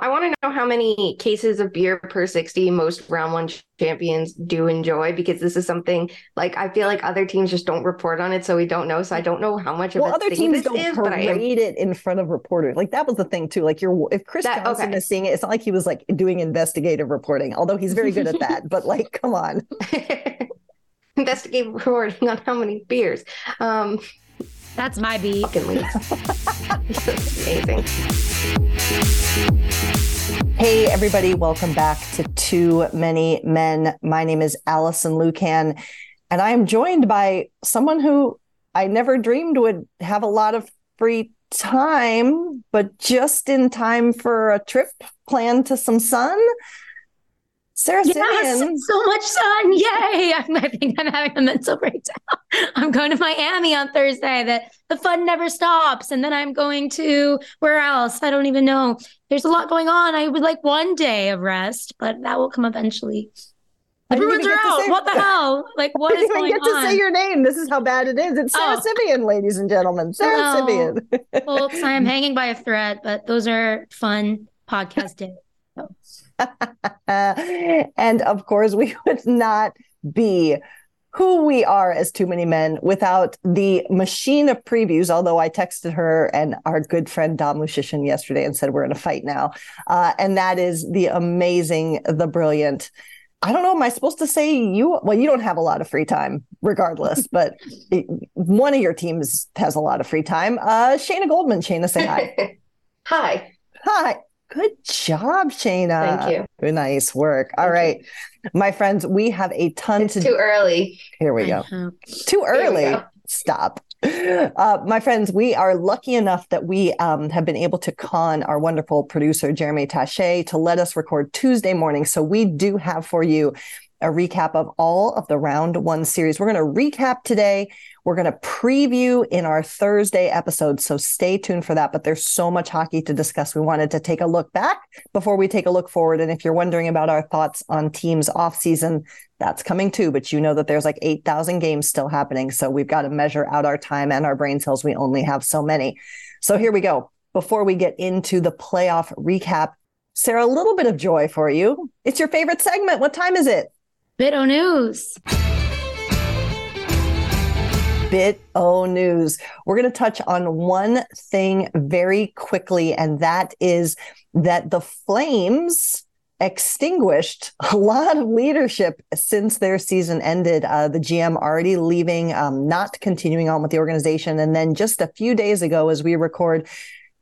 I want to know how many cases of beer per 60 most round one champions do enjoy because this is something like I feel like other teams just don't report on it, so we don't know. So I don't know how much of well, other thing teams don't is, but I parade am. it in front of reporters. Like that was the thing too. Like you're if Chris That- Johnston okay. is seeing it, it's not like he was like doing investigative reporting, although he's very good at that. But like, come on. Investigative reporting on how many beers. Um, That's my beat. fucking leagues. Amazing. Hey, everybody, welcome back to Too Many Men. My name is Alison Lukan, and I am joined by someone who I never dreamed would have a lot of free time, but just in time for a trip planned to some sun. Sara Yes, Civian. so much sun. Yay. I'm, I think I'm having a mental breakdown. I'm going to Miami on Thursday. The, the fun never stops. And then I'm going to where else? I don't even know. There's a lot going on. I would like one day of rest, but that will come eventually. I The didn't Bruins even are get to out. say- What the hell? Like, what I is didn't even going get to on? say your name. This is how bad it is. It's Sara Oh. Civian, ladies and gentlemen. Sara. Oh. Civian. Folks, I am hanging by a thread, but those are fun podcast days. and of course, we would not be who we are as too many men without the machine of previews. Although I texted her and our good friend Dom Luszczyszyn yesterday and said we're in a fight now, uh, and that is the amazing, the brilliant. I don't know. Am I supposed to say you? Well, you don't have a lot of free time, regardless. but it- one of your teams has a lot of free time. Uh, Shayna Goldman. Shayna, say hi. Hi. Hi. Good job, Shayna. Thank you. Good, Nice work. All Thank right, my friends, we have a ton It's to too early. Here we go. Too early. go. Stop. Uh, my friends, we are lucky enough that we um, have been able to con our wonderful producer, Jeremy Taché, to let us record Tuesday morning. So we do have for you a recap of all of the round one series. We're going to recap today. We're going to preview in our Thursday episode. So stay tuned for that. But there's so much hockey to discuss. We wanted to take a look back before we take a look forward. And if you're wondering about our thoughts on teams off season, that's coming too. But you know that there's like 8,000 games still happening. So we've got to measure out our time and our brain cells. We only have so many. So here we go. Before we get into the playoff recap, Sara, a little bit of joy for you. It's your favorite segment. What time is it? Bit o news. Bit O News. We're going to touch on one thing very quickly, and that is that the Flames extinguished a lot of leadership since their season ended. Uh, the GM already leaving, um, not continuing on with the organization. And then just a few days ago, as we record,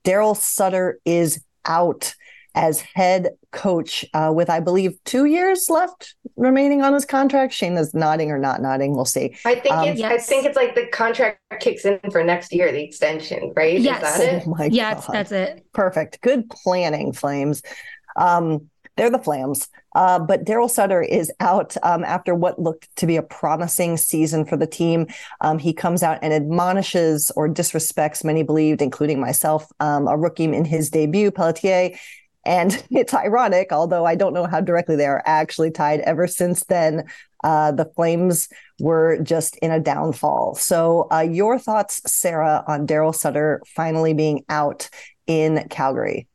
Daryl Sutter is out as head coach uh, with, I believe, two years left remaining on his contract. Shayna's nodding or not nodding. We'll see. I think Um, it's I think it's like the contract kicks in for next year, the extension, right? Yes. Is that? Oh my Yes, God. that's it. Perfect. Good planning, Flames. Um, they're the Flames. Uh, but Daryl Sutter is out um, after what looked to be a promising season for the team. Um, he comes out and admonishes or disrespects, many believed, including myself, um, a rookie in his debut, Pelletier. And it's ironic, although I don't know how directly they are actually tied. Ever since then, uh, the Flames were just in a downfall. So, uh, your thoughts, Sara, on Daryl Sutter finally being out in Calgary?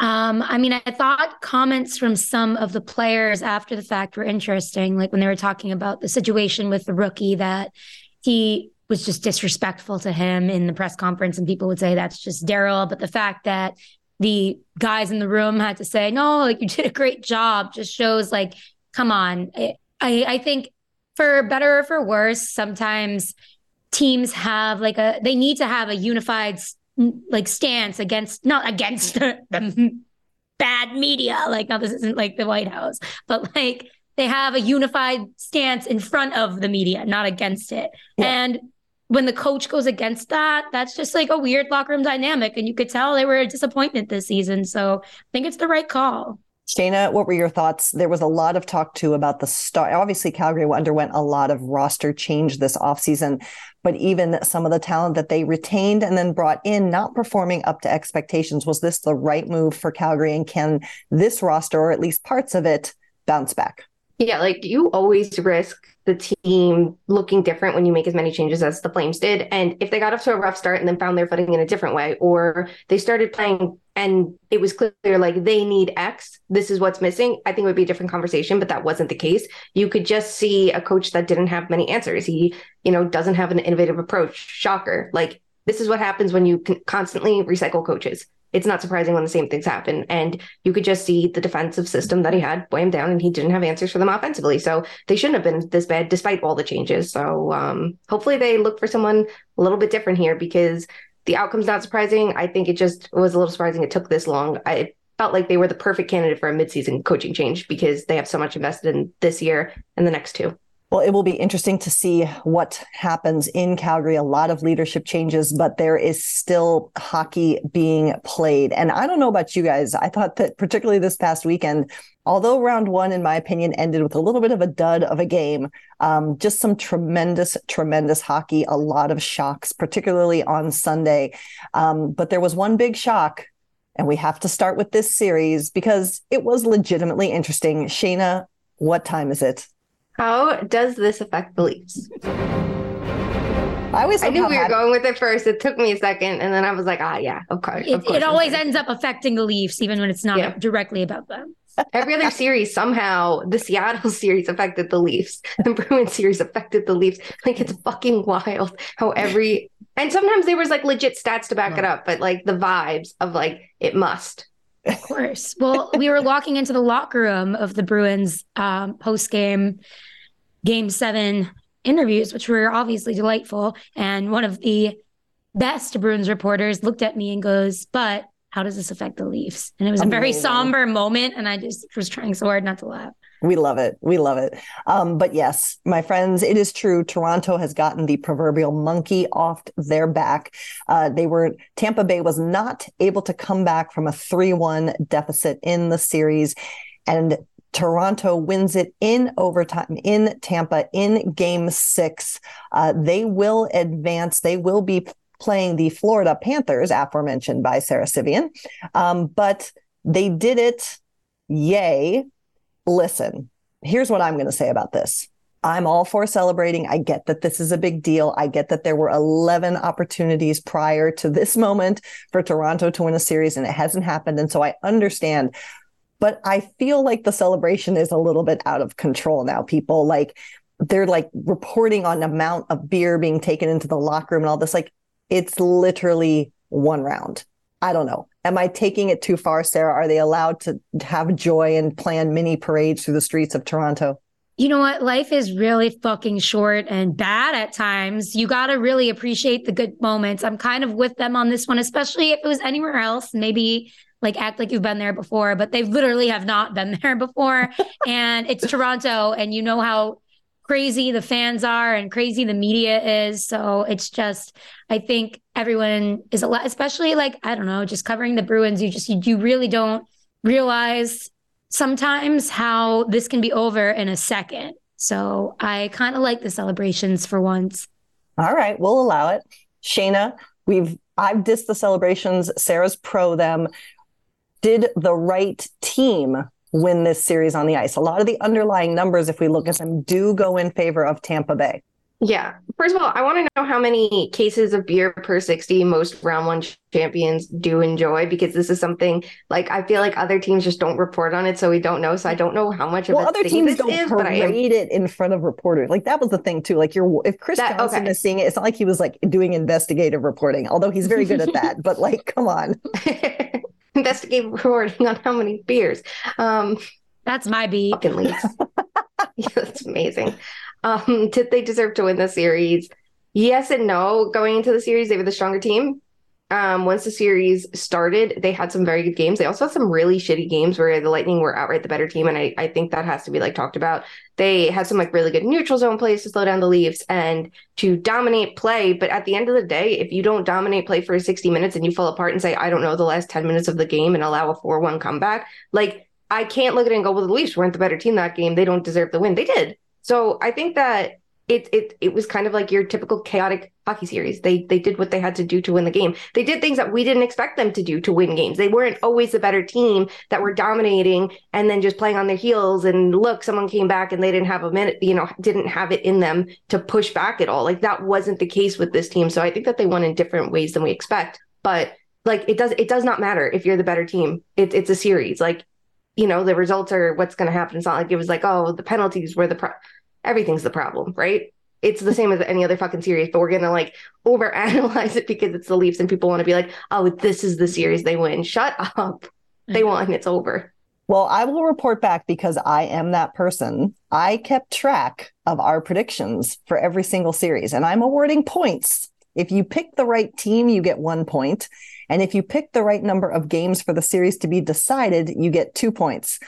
Um, I mean, I thought comments from some of the players after the fact were interesting, like when they were talking about the situation with the rookie that he was just disrespectful to him in the press conference, and people would say that's just Daryl. But the fact that the guys in the room had to say, "No, like you did a great job," just shows like, come on. I I, I think for better or for worse, sometimes teams have like a they need to have a unified like stance against not against the, the bad media like now this isn't like the white house but like they have a unified stance in front of the media, not against it. Yeah. And when the coach goes against that, that's just like a weird locker room dynamic. And you could tell they were a disappointment this season. So I think it's the right call. Shayna, what were your thoughts? There was a lot of talk too about the start. Obviously, Calgary underwent a lot of roster change this offseason, but even some of the talent that they retained and then brought in not performing up to expectations. Was this the right move for Calgary? And can this roster, or at least parts of it, bounce back? Yeah, like you always risk the team looking different when you make as many changes as the Flames did. And if they got off to a rough start and then found their footing in a different way, or they started playing and it was clear like they need X, this is what's missing, I think it would be a different conversation, but that wasn't the case. You could just see a coach that didn't have many answers. He, you know, doesn't have an innovative approach. Shocker. Like this is what happens when you constantly recycle coaches it's not surprising when the same things happen. And you could just see the defensive system that he had weigh him down, and he didn't have answers for them offensively. So they shouldn't have been this bad despite all the changes. So um, hopefully they look for someone a little bit different here because the outcome's not surprising. I think it just was a little surprising it took this long. I felt like they were the perfect candidate for a midseason coaching change because they have so much invested in this year and the next two. Well, it will be interesting to see what happens in Calgary. A lot of leadership changes, but there is still hockey being played. And I don't know about you guys. I thought that particularly this past weekend, although round one, in my opinion, ended with a little bit of a dud of a game, um, just some tremendous, tremendous hockey, a lot of shocks, particularly on Sunday. Um, but there was one big shock and we have to start with this series because it was legitimately interesting. Shayna, what time is it? How does this affect the Leafs? I always I knew we were going with it first. It took me a second, and then I was like, ah, yeah, of course. It, of course it always ends up affecting the Leafs, even when it's not yeah. directly about them. Every other series, somehow, the Seattle series affected the Leafs. The Bruins series affected the Leafs. Like it's fucking wild how every and sometimes there was like legit stats to back it up, but like the vibes of like it must. Of course. Well, we were walking into the locker room of the Bruins um, post game game seven interviews, which were obviously delightful. And one of the best Bruins reporters looked at me and goes, But how does this affect the Leafs? And it was a very somber moment. And I just was trying so hard not to laugh. We love it. We love it. Um, but yes, my friends, it is true. Toronto has gotten the proverbial monkey off their back. Uh, they were, Tampa Bay was not able to come back from a 3 1 deficit in the series. And Toronto wins it in overtime in Tampa in game six. Uh, they will advance. They will be playing the Florida Panthers, aforementioned by Sara Civian, Um, but they did it. Yay. Listen, here's what I'm going to say about this. I'm all for celebrating. I get that this is a big deal. I get that there were 11 opportunities prior to this moment for Toronto to win a series and it hasn't happened. And so I understand but I feel like the celebration is a little bit out of control now. People like they're like reporting on amount of beer being taken into the locker room and all this. Like it's literally one round. I don't know. Am I taking it too far, Sara? Are they allowed to have joy and plan mini parades through the streets of Toronto? You know what? Life is really fucking short and bad at times. You got to really appreciate the good moments. I'm kind of with them on this one, especially if it was anywhere else. Maybe like act like you've been there before, but they literally have not been there before. and it's Toronto, and you know how crazy the fans are and crazy the media is. So it's just, I think everyone is a lot, especially like, I don't know, just covering the Bruins. You just, you, you really don't realize sometimes how this can be over in a second. So I kind of like the celebrations for once. All right, we'll allow it. Shayna, we've I've dissed the celebrations. Sara's pro them did the right team win this series on the ice? A lot of the underlying numbers, if we look at them, do go in favor of Tampa Bay. Yeah. First of all, I want to know how many cases of beer per 60 most round one champions do enjoy because this is something like I feel like other teams just don't report on it. So we don't know. So I don't know how much of well, other teams don't is, parade am... it in front of reporters. Like that was the thing too. Like you're, if Chris that, Johnston okay. is seeing it, it's not like he was like doing investigative reporting, although he's very good at that. But like, come on. investigative reporting on how many beers. Um, That's my beat. Fucking yeah, that's amazing. Um, did they deserve to win the series? Yes and no. Going into the series, they were the stronger team. Um, once the series started, they had some very good games. They also had some really shitty games where the Lightning were outright the better team. And I, I think that has to be like talked about. They had some like really good neutral zone plays to slow down the Leafs and to dominate play. But at the end of the day, if you don't dominate play for 60 minutes and you fall apart and say, I don't know, the last 10 minutes of the game and allow a 4 1 comeback, like I can't look at it and go, well, the Leafs weren't the better team that game. They don't deserve the win. They did. So I think that it it it was kind of like your typical chaotic hockey series. They they did what they had to do to win the game. They did things that we didn't expect them to do to win games. They weren't always the better team that were dominating and then just playing on their heels and look, someone came back and they didn't have a minute, you know, didn't have it in them to push back at all. Like that wasn't the case with this team. So I think that they won in different ways than we expect. But like it does it does not matter if you're the better team. It, it's a series. Like you know the results are what's going to happen. It's not like it was like oh the penalties were the pro- everything's the problem, right? It's the same as any other fucking series, but we're gonna like overanalyze it because it's the Leafs and people want to be like, oh, this is the series they win. Shut up. They mm-hmm. won. It's over. Well, I will report back because I am that person. I kept track of our predictions for every single series, and I'm awarding points. If you pick the right team, you get one point. And if you pick the right number of games for the series to be decided, you get two points.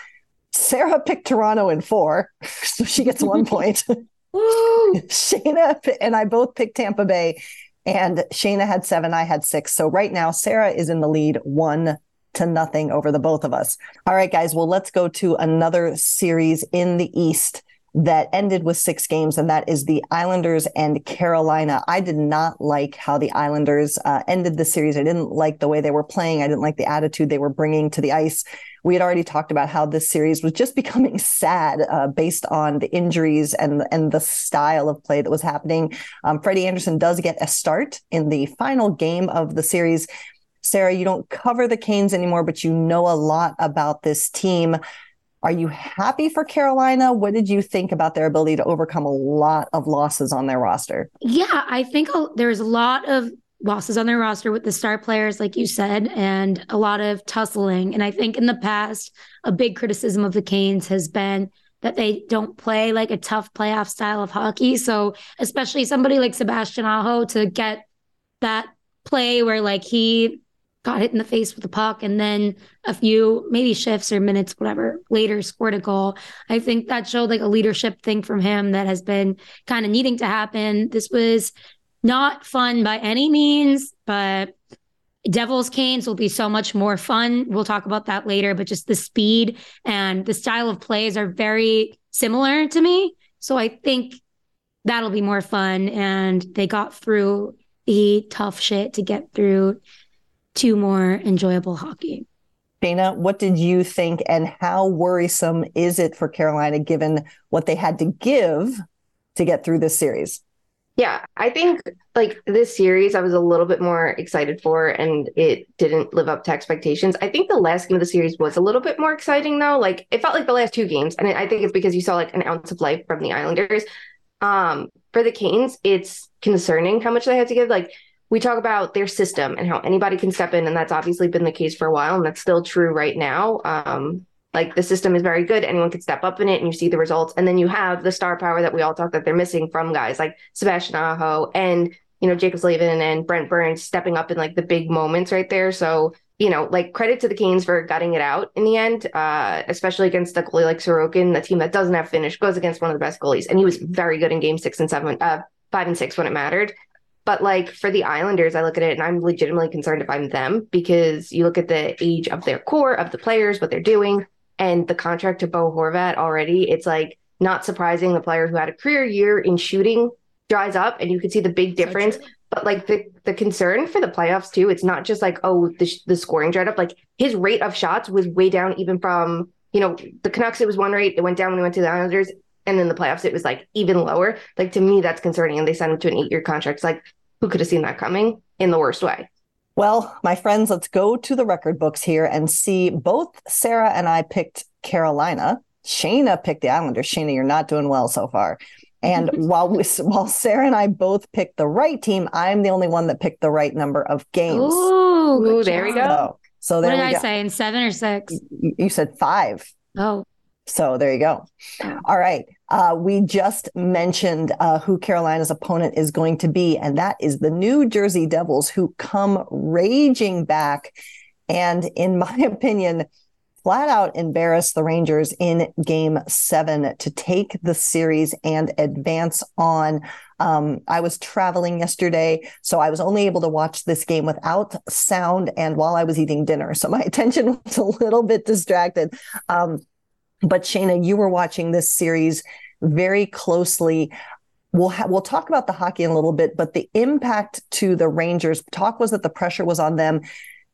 Sara picked Toronto in four, so she gets one point. Shayna and I both picked Tampa Bay, and Shayna had seven, I had six. So right now, Sara is in the lead, one to nothing over the both of us. All right, guys. Well, let's go to another series in the East that ended with six games, and that is the Islanders and Carolina. I did not like how the Islanders uh, ended the series. I didn't like the way they were playing. I didn't like the attitude they were bringing to the ice. We had already talked about how this series was just becoming sad uh, based on the injuries and and the style of play that was happening. Um, Freddie Andersen does get a start in the final game of the series. Sarah, you don't cover the Canes anymore, but you know a lot about this team. Are you happy for Carolina? What did you think about their ability to overcome a lot of losses on their roster? Yeah, I think there's a lot of losses on their roster with the star players, like you said, and a lot of tussling. And I think in the past, a big criticism of the Canes has been that they don't play like a tough playoff style of hockey. So, especially somebody like Sebastian Aho to get that play where like he got hit in the face with a puck and then a few maybe shifts or minutes whatever later scored a goal i think that showed like a leadership thing from him that has been kind of needing to happen this was not fun by any means but Devils Canes will be so much more fun. We'll talk about that later, but just the speed and the style of plays are very similar to me. So I think that'll be more fun. And they got through the tough shit to get through to more enjoyable hockey. Shayna, what did you think, and how worrisome is it for Carolina given what they had to give to get through this series? Yeah, I think like this series, I was a little bit more excited for, and it didn't live up to expectations. I think the last game of the series was a little bit more exciting, though. Like it felt like the last two games, and I think it's because you saw like an ounce of life from the Islanders. Um, for the Canes, it's concerning how much they had to give. Like we talk about their system and how anybody can step in, and that's obviously been the case for a while, and that's still true right now. Um, like the system is very good, anyone can step up in it, and you see the results. And then you have the star power that we all talk that they're missing from guys like Sebastian Aho and you know Jaccob Slavin and Brent Burns stepping up in like the big moments right there. So you know, like credit to the Canes for gutting it out in the end, uh, especially against a goalie like Sorokin, the team that doesn't have finish, goes against one of the best goalies, and he was very good in game six and seven, uh, five and six when it mattered. But like for the Islanders, I look at it and I'm legitimately concerned if I'm them because you look at the age of their core, of the players, what they're doing, and the contract to Bo Horvat already. It's like not surprising the player who had a career year in shooting dries up and you can see the big difference. So but like the the concern for the playoffs too, it's not just like oh the the scoring dried up. Like his rate of shots was way down even from you know the Canucks. It was one rate. It went down when he went to the Islanders and in the playoffs it was like even lower. Like to me, that's concerning. And they signed him to an eight year contract. It's like who could have seen that coming in the worst way? Well, my friends, let's go to the record books here and see both Sara and I picked Carolina. Shayna picked the Islanders. Shayna, you're not doing well so far. And while we, while Sara and I both picked the right team, I'm the only one that picked the right number of games. Ooh, Ooh there we go. So, so there what did we I go. say? In seven or six? You, you said five. Oh, So there you go. All right. Uh, we just mentioned uh, who Carolina's opponent is going to be, and that is the New Jersey Devils, who come raging back. And in my opinion, flat out embarrass the Rangers in game seven to take the series and advance on. Um, I was traveling yesterday, so I was only able to watch this game without sound and while I was eating dinner. So my attention was a little bit distracted. Um, but Shayna, you were watching this series very closely. We'll ha- we'll talk about the hockey in a little bit, but the impact to the Rangers. Talk was that the pressure was on them.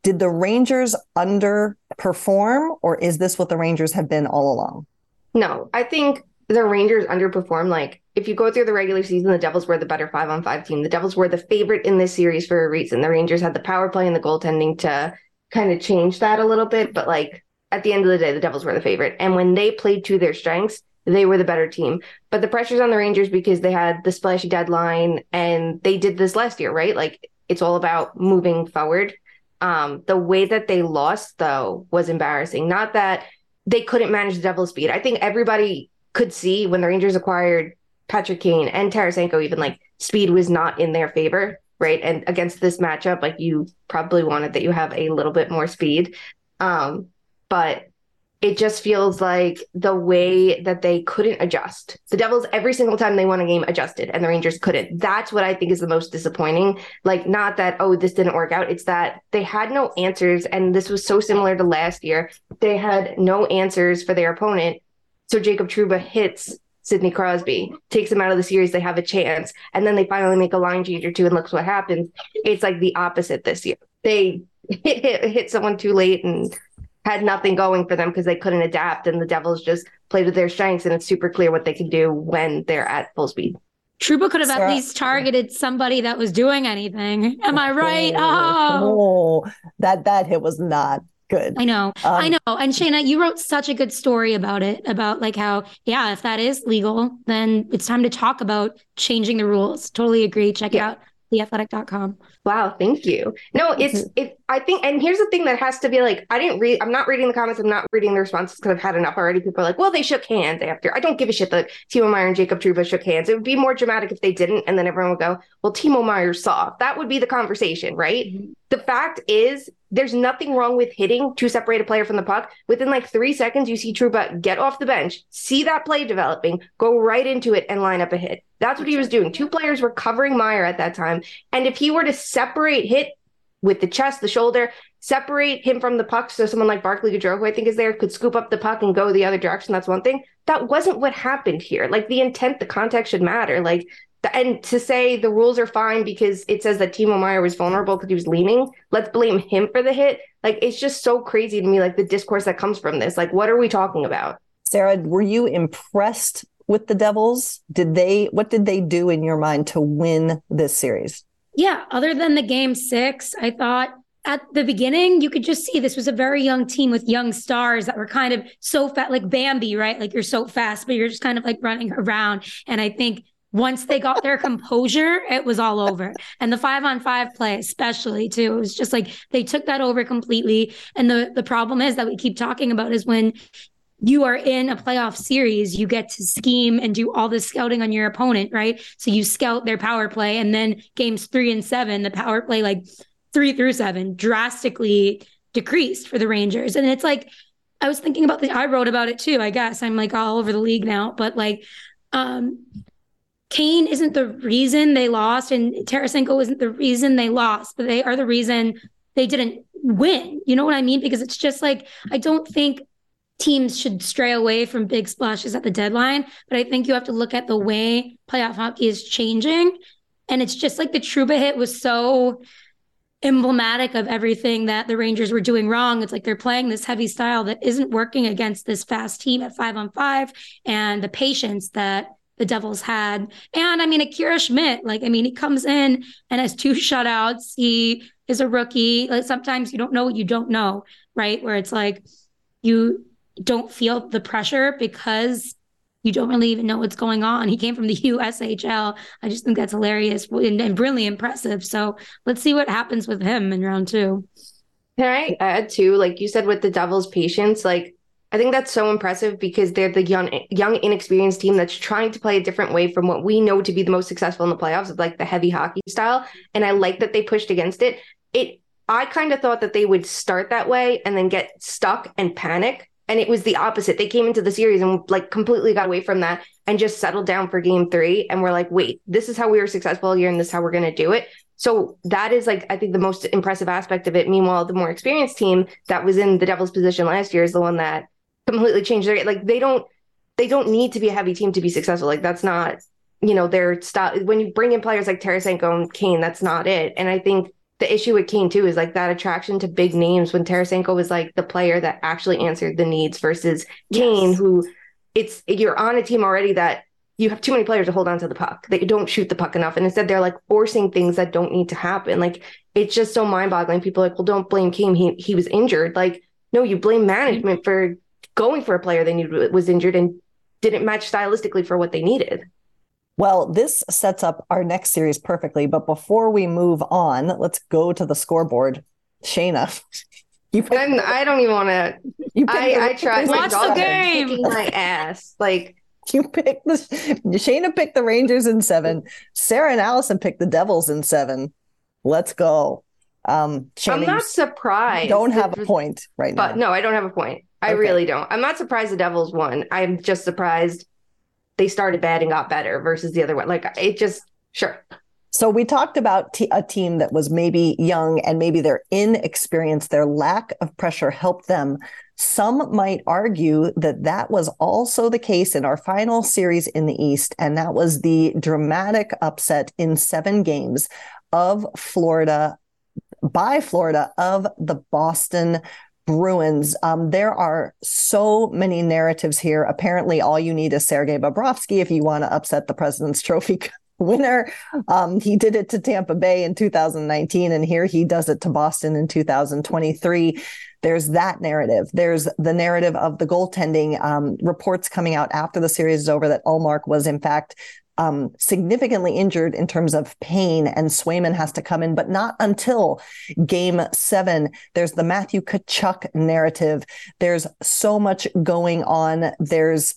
Did the Rangers underperform, or is this what the Rangers have been all along? No, I think the Rangers underperformed. Like, if you go through the regular season, the Devils were the better five on five team. The Devils were the favorite in this series for a reason. The Rangers had the power play and the goaltending to kind of change that a little bit. But, like, at the end of the day, the Devils were the favorite. And when they played to their strengths, they were the better team. But the pressure's on the Rangers because they had the splashy deadline and they did this last year, right? Like, it's all about moving forward. Um, the way that they lost, though, was embarrassing. Not that they couldn't manage the Devils' speed. I think everybody could see when the Rangers acquired Patrick Kane and Tarasenko, even like speed was not in their favor, right? And against this matchup, like you probably wanted that you have a little bit more speed. Um, but it just feels like the way that they couldn't adjust. The Devils, every single time they won a game, adjusted, and the Rangers couldn't. That's what I think is the most disappointing. Like, not that, oh, this didn't work out. It's that they had no answers. And this was so similar to last year. They had no answers for their opponent. So Jacob Trouba hits Sidney Crosby, takes them out of the series. They have a chance. And then they finally make a line change or two, and looks what happens. It's like the opposite this year. They hit, hit, hit someone too late and had nothing going for them because they couldn't adapt and the Devils just played with their strengths and it's super clear what they can do when they're at full speed. Trouba could have Sara, at least targeted somebody that was doing anything. Am I right? Oh, oh that that hit was not good. I know. Um, I know. And Shayna, you wrote such a good story about it, about like how, yeah, if that is legal, then it's time to talk about changing the rules. Totally agree. Check yeah. it out theathletic.com. Wow, thank you. No, it's mm-hmm. it I think and here's the thing that has to be like I didn't read I'm not reading the comments, I'm not reading the responses because I've had enough already. People are like, well, they shook hands after. I don't give a shit that Timo Meier and Jacob Trouba shook hands. It would be more dramatic if they didn't, and then everyone would go, Well, Timo Meier saw. That would be the conversation, right? Mm-hmm. The fact is there's nothing wrong with hitting to separate a player from the puck. Within like three seconds, you see Trouba get off the bench, see that play developing, go right into it, and line up a hit. That's what he was doing. Two players were covering Meier at that time. And if he were to separate hit with the chest, the shoulder, separate him from the puck so someone like Barclay Goodrow, who I think is there, could scoop up the puck and go the other direction, that's one thing. That wasn't what happened here. Like the intent, the context should matter. Like and to say the rules are fine because it says that Timo Meier was vulnerable because he was leaning, let's blame him for the hit. Like it's just so crazy to me, like the discourse that comes from this. Like, what are we talking about? Sara, were you impressed with the Devils? Did they what did they do in your mind to win this series? Yeah, other than the game six, I thought at the beginning, you could just see this was a very young team with young stars that were kind of so fat, like Bambi, right? Like you're so fast, but you're just kind of like running around. And I think once they got their composure, it was all over. And the five on five play, especially too, it was just like they took that over completely. And the the problem is that we keep talking about is when you are in a playoff series, you get to scheme and do all this scouting on your opponent, right? So you scout their power play, and then games three and seven, the power play like three through seven drastically decreased for the Rangers. And it's like I was thinking about the I wrote about it too, I guess. I'm like all over the league now, but like um Kane isn't the reason they lost, and Tarasenko isn't the reason they lost, but they are the reason they didn't win. You know what I mean? Because it's just like, I don't think teams should stray away from big splashes at the deadline, but I think you have to look at the way playoff hockey is changing. And it's just like the Trouba hit was so emblematic of everything that the Rangers were doing wrong. It's like they're playing this heavy style that isn't working against this fast team at five on five and the patience that the Devils had. And I mean, Akira Schmid, like, I mean, he comes in and has two shutouts. He is a rookie. Like, sometimes you don't know what you don't know, right? Where it's like you don't feel the pressure because you don't really even know what's going on. He came from the USHL. I just think that's hilarious and, and really impressive. So let's see what happens with him in round two. Can I add too, like you said, with the Devils' patience, like I think that's so impressive because they're the young, young, inexperienced team that's trying to play a different way from what we know to be the most successful in the playoffs, of like the heavy hockey style. And I like that they pushed against it. It, I kind of thought that they would start that way and then get stuck and panic. And it was the opposite. They came into the series and like completely got away from that and just settled down for game three. And we're like, wait, this is how we were successful here and this is how we're going to do it. So that is like I think the most impressive aspect of it. Meanwhile, the more experienced team that was in the Devils' position last year is the one that completely change their like they don't they don't need to be a heavy team to be successful. Like that's not you know their style. When you bring in players like Tarasenko and Kane, that's not it. And I think the issue with Kane too is like that attraction to big names when Tarasenko was like the player that actually answered the needs versus Kane, yes. who it's you're on a team already that you have too many players to hold on to the puck. They don't shoot the puck enough. And instead they're like forcing things that don't need to happen. Like it's just so mind boggling. People like, well, don't blame Kane. He he was injured. Like, no, you blame mm-hmm. management for going for a player they knew was injured and didn't match stylistically for what they needed. Well, this sets up our next series perfectly. But before we move on, let's go to the scoreboard. Shayna. You I'm, I don't even want to. You I, I try. Watch the game. My ass. Like you picked the Shayna picked the Rangers in seven. Sara and Alison picked the Devils in seven. Let's go. Um, Shayna, I'm not surprised. Don't have a point right now. but, now. No, I don't have a point. I okay. really don't. I'm not surprised the Devils won. I'm just surprised they started bad and got better versus the other one. Like it just sure. So we talked about t- a team that was maybe young and maybe their inexperience, their lack of pressure helped them some might argue that that was also the case in our final series in the East, and that was the dramatic upset in seven games of Florida by Florida of the Boston Bruins. Um, there are so many narratives here. Apparently, all you need is Sergei Bobrovsky if you want to upset the President's Trophy winner. Um, he did it to Tampa Bay in 2019, and here he does it to Boston in 2023. There's that narrative. There's the narrative of the goaltending um, reports coming out after the series is over that Ullmark was in fact um, significantly injured in terms of pain, and Swayman has to come in, but not until game seven. There's the Matthew Tkachuk narrative. There's so much going on. There's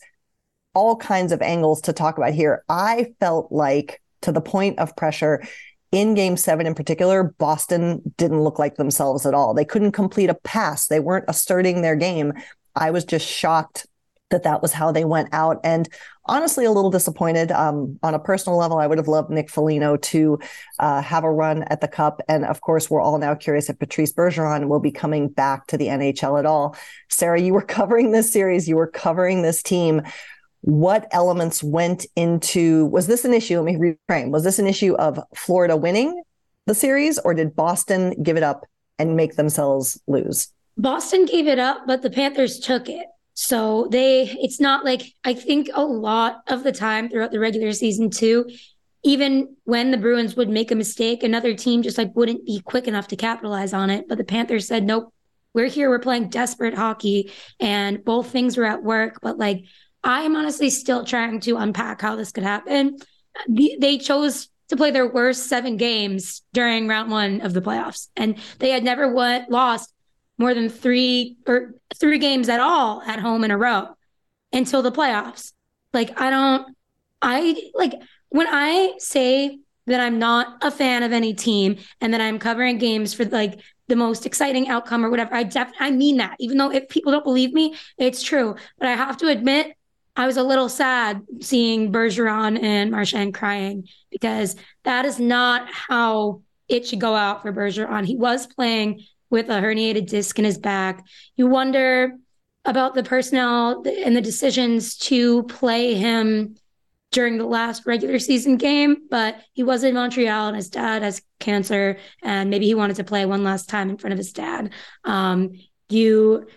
all kinds of angles to talk about here. I felt like, to the point of pressure, in game seven in particular, Boston didn't look like themselves at all. They couldn't complete a pass, they weren't asserting their game. I was just shocked that that was how they went out. And honestly, a little disappointed. Um, on a personal level, I would have loved Nick Foligno to uh, have a run at the Cup. And of course, we're all now curious if Patrice Bergeron will be coming back to the NHL at all. Sara, you were covering this series, you were covering this team what elements went into was this an issue let me reframe was this an issue of florida winning the series or did boston give it up and make themselves lose boston gave it up but the panthers took it so they it's not like i think a lot of the time throughout the regular season too even when the bruins would make a mistake another team just like wouldn't be quick enough to capitalize on it but the panthers said nope we're here we're playing desperate hockey and both things were at work but like I am honestly still trying to unpack how this could happen. They chose to play their worst seven games during round one of the playoffs, and they had never won, lost more than three or three games at all at home in a row until the playoffs. Like, I don't, I like when I say that I'm not a fan of any team and that I'm covering games for like the most exciting outcome or whatever. I definitely I mean that. Even though if people don't believe me, it's true. But I have to admit I was a little sad seeing Bergeron and Marchand crying because that is not how it should go out for Bergeron. He was playing with a herniated disc in his back. You wonder about the personnel and the decisions to play him during the last regular season game, but he was in Montreal and his dad has cancer, and maybe he wanted to play one last time in front of his dad. Um, you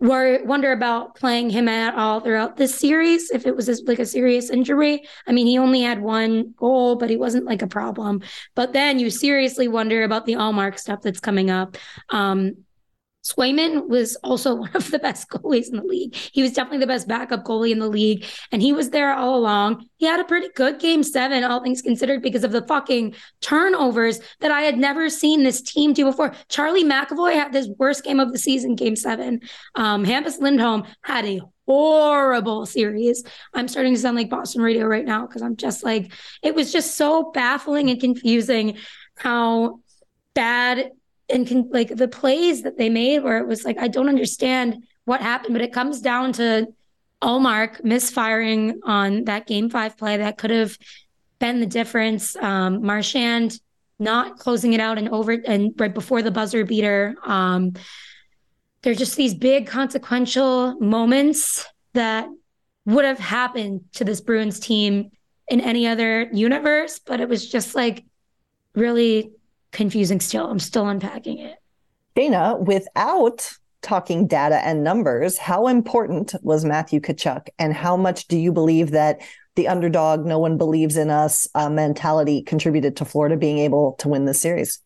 worry, wonder about playing him at all throughout this series if it was like a serious injury. I mean, he only had one goal, but he wasn't like a problem. But then you seriously wonder about the Ullmark stuff that's coming up. Um, Swayman was also one of the best goalies in the league. He was definitely the best backup goalie in the league, and he was there all along. He had a pretty good game seven, all things considered, because of the fucking turnovers that I had never seen this team do before. Charlie McAvoy had his worst game of the season, game seven. Um, Hampus Lindholm had a horrible series. I'm starting to sound like Boston radio right now because I'm just like, it was just so baffling and confusing how bad and can, like the plays that they made where it was like I don't understand what happened, but it comes down to Ullmark misfiring on that game five play that could have been the difference. Um, Marchand not closing it out and over and right before the buzzer beater. Um, there's just these big consequential moments that would have happened to this Bruins team in any other universe, but it was just like really confusing still. I'm still unpacking it. Shayna, without talking data and numbers, how important was Matthew Tkachuk and how much do you believe that the underdog, no one believes in us uh, mentality contributed to Florida being able to win this series?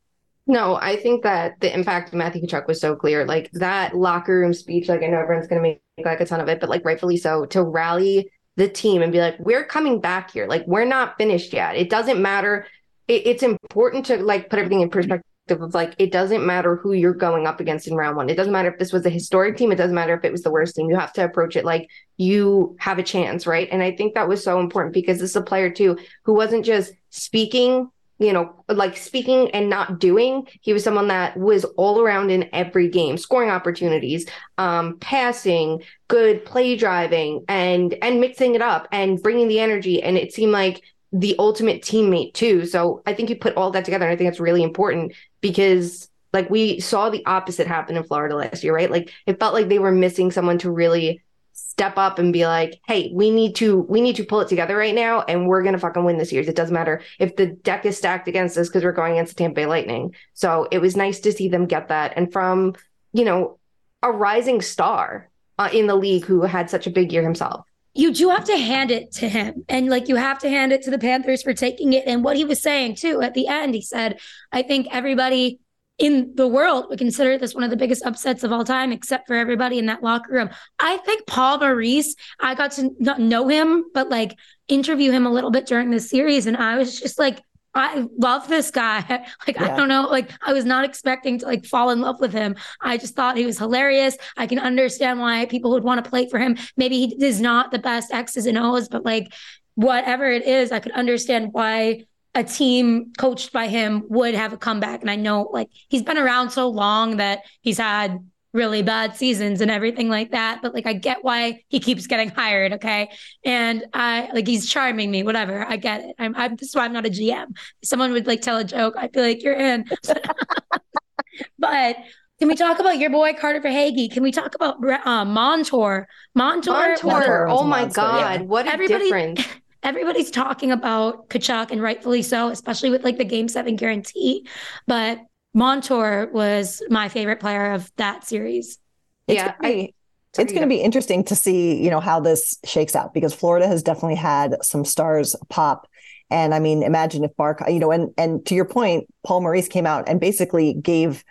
No, I think that the impact of Matthew Tkachuk was so clear. Like that locker room speech, like I know everyone's going to make like a ton of it, but like rightfully so, to rally the team and be like, we're coming back here. Like we're not finished yet. It doesn't matter it, it's important to like put everything in perspective of like it doesn't matter who you're going up against in round one. It doesn't matter if this was a historic team. It doesn't matter if it was the worst team. You have to approach it like you have a chance, right? And I think that was so important because this is a player too who wasn't just speaking, you know, like speaking and not doing. He was someone that was all around in every game, scoring opportunities, um, passing, good play driving, and and mixing it up and bringing the energy. And it seemed like the ultimate teammate too. So I think you put all that together. And I think it's really important because like we saw the opposite happen in Florida last year, right? Like it felt like they were missing someone to really step up and be like, hey, we need to we need to pull it together right now and we're gonna fucking win this series. It doesn't matter if the deck is stacked against us because we're going against the Tampa Bay Lightning. So it was nice to see them get that. And from, you know, a rising star uh, in the league who had such a big year himself you do have to hand it to him. And like you have to hand it to the Panthers for taking it. And what he was saying too at the end, he said, I think everybody in the world would consider this one of the biggest upsets of all time, except for everybody in that locker room. I think Paul Maurice, I got to not know him, but like interview him a little bit during this series. And I was just like, I love this guy. Like, yeah. I don't know, like, I was not expecting to like fall in love with him. I just thought he was hilarious. I can understand why people would want to play for him. Maybe he is not the best X's and O's, but like, whatever it is, I could understand why a team coached by him would have a comeback. And I know, like, he's been around so long that he's had really bad seasons and everything like that. But like, I get why he keeps getting hired. Okay. And I like, he's charming me, whatever. I get it. I'm, I'm, this is why I'm not a GM. If someone would like tell a joke. I feel like you're in. but can we talk about your boy Carter Verhaeghe? Can we talk about uh, Montour? Montour. Montour. Oh my God. Yeah. What a Everybody, difference. Everybody's talking about Tkachuk and rightfully so, especially with like the game seven guarantee. But Montour was my favorite player of that series. It's yeah, gonna be, I, it's going to be interesting to see, you know, how this shakes out because Florida has definitely had some stars pop. And I mean, imagine if Bark, you know, and and to your point, Paul Maurice came out and basically gave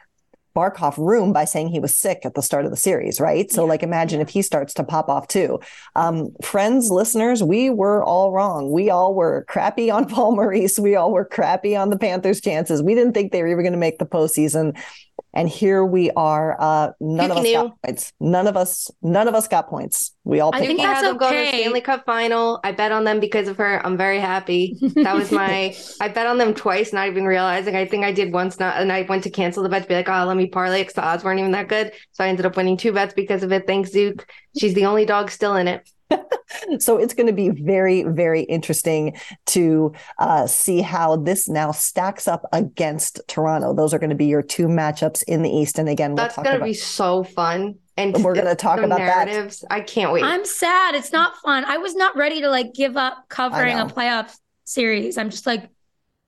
Barkov room by saying he was sick at the start of the series, right? So, yeah. like, imagine if he starts to pop off too. Um, friends, listeners, we were all wrong. We all were crappy on Paul Maurice. We all were crappy on the Panthers' chances. We didn't think they were even going to make the postseason and here we are. Uh, none of us got points. None of us. None of us got points. We all. I think had them go to the Stanley Cup final. I bet on them because of her. I'm very happy. That was my. I bet on them twice, not even realizing. I think I did once, not, and I went to cancel the bet to be like, oh, let me parlay because the odds weren't even that good. So I ended up winning two bets because of it. Thanks, Zook. She's the only dog still in it. so it's going to be very, very interesting to uh, see how this now stacks up against Toronto. Those are going to be your two matchups in the East. And again, we'll that's going to be so fun. And we're going to talk about narratives. That. I can't wait. I'm sad. It's not fun. I was not ready to like give up covering a playoff series. I'm just like,